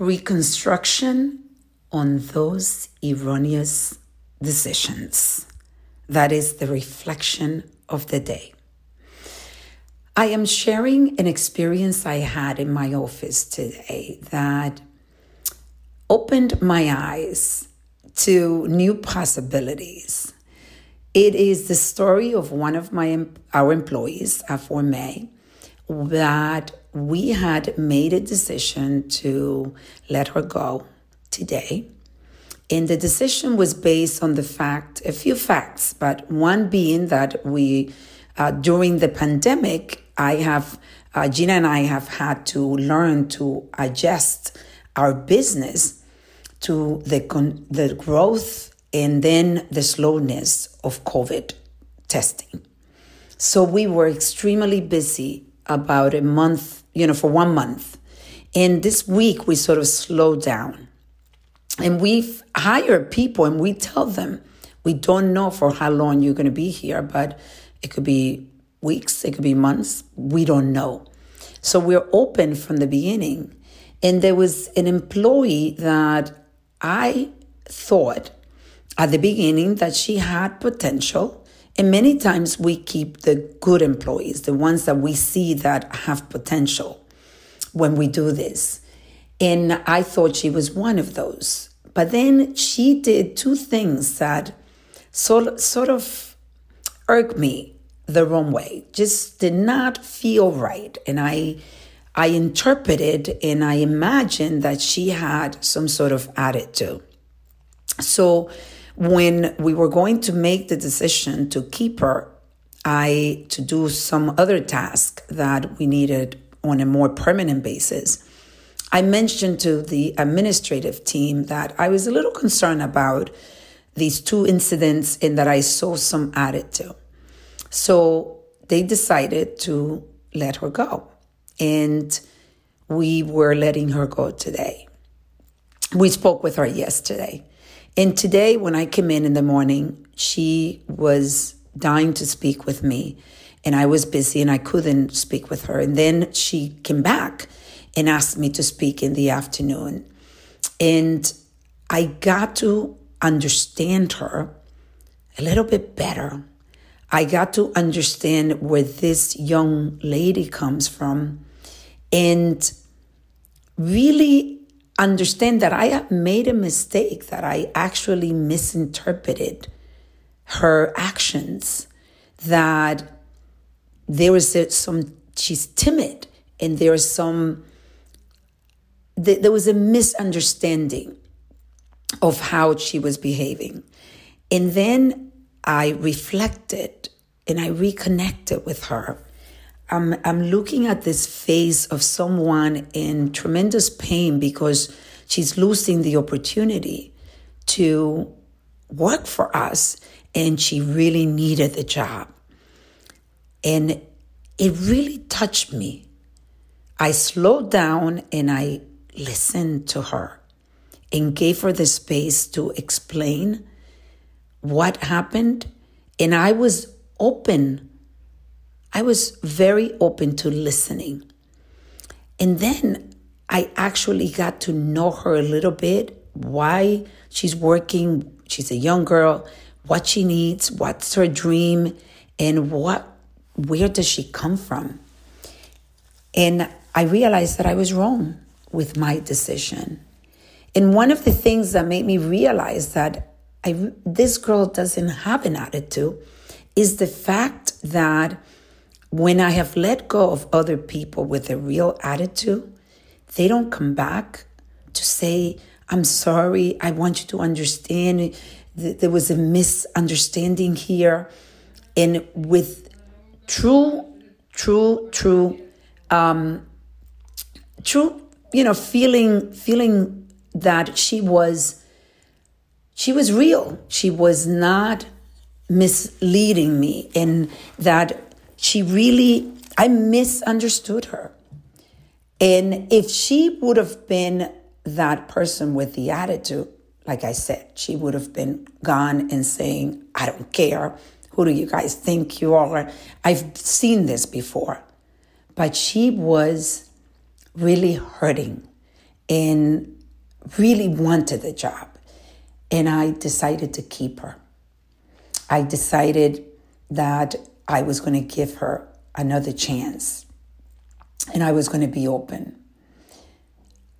reconstruction on those erroneous decisions. That is the reflection of the day. I am sharing an experience I had in my office today that opened my eyes to new possibilities. It is the story of one of my our employees, uh, for May, that we had made a decision to let her go today. And the decision was based on the fact, a few facts, but one being that we, uh, during the pandemic, I have, uh, Gina and I have had to learn to adjust our business to the, con- the growth and then the slowness of COVID testing. So we were extremely busy about a month, you know, for one month. And this week we sort of slowed down. And we've hired people and we tell them, we don't know for how long you're going to be here, but it could be weeks, it could be months. We don't know. So we're open from the beginning. And there was an employee that I thought at the beginning that she had potential and many times we keep the good employees, the ones that we see that have potential when we do this. And I thought she was one of those. But then she did two things that sort, sort of irked me the wrong way, just did not feel right. And I, I interpreted and I imagined that she had some sort of attitude. So when we were going to make the decision to keep her, I to do some other task that we needed on a more permanent basis. I mentioned to the administrative team that I was a little concerned about these two incidents and that I saw some attitude. So they decided to let her go. And we were letting her go today. We spoke with her yesterday. And today, when I came in in the morning, she was dying to speak with me. And I was busy and I couldn't speak with her. And then she came back and asked me to speak in the afternoon. And I got to understand her a little bit better. I got to understand where this young lady comes from and really understand that I made a mistake, that I actually misinterpreted her actions, that there was some, she's timid and there's some, there was a misunderstanding of how she was behaving. And then I reflected and I reconnected with her I'm, I'm looking at this face of someone in tremendous pain because she's losing the opportunity to work for us and she really needed the job. And it really touched me. I slowed down and I listened to her and gave her the space to explain what happened. And I was open I was very open to listening. And then I actually got to know her a little bit, why she's working. She's a young girl, what she needs, what's her dream, and what where does she come from? And I realized that I was wrong with my decision. And one of the things that made me realize that I, this girl doesn't have an attitude is the fact that when I have let go of other people with a real attitude, they don't come back to say, I'm sorry, I want you to understand there was a misunderstanding here. And with true, true, true, um, true, you know, feeling, feeling that she was, she was real. She was not misleading me and that she really, I misunderstood her. And if she would have been that person with the attitude, like I said, she would have been gone and saying, I don't care. Who do you guys think you are? I've seen this before. But she was really hurting and really wanted the job. And I decided to keep her. I decided that I was going to give her another chance and I was going to be open.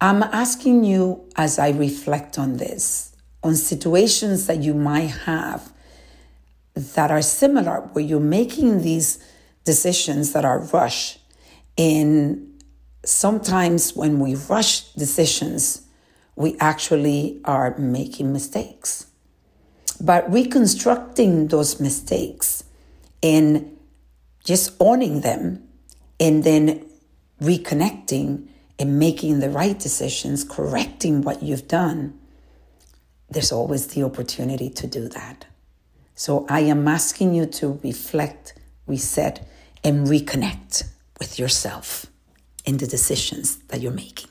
I'm asking you as I reflect on this, on situations that you might have that are similar, where you're making these decisions that are rush. And sometimes when we rush decisions, we actually are making mistakes. But reconstructing those mistakes and just owning them and then reconnecting and making the right decisions, correcting what you've done, there's always the opportunity to do that. So I am asking you to reflect, reset, and reconnect with yourself in the decisions that you're making.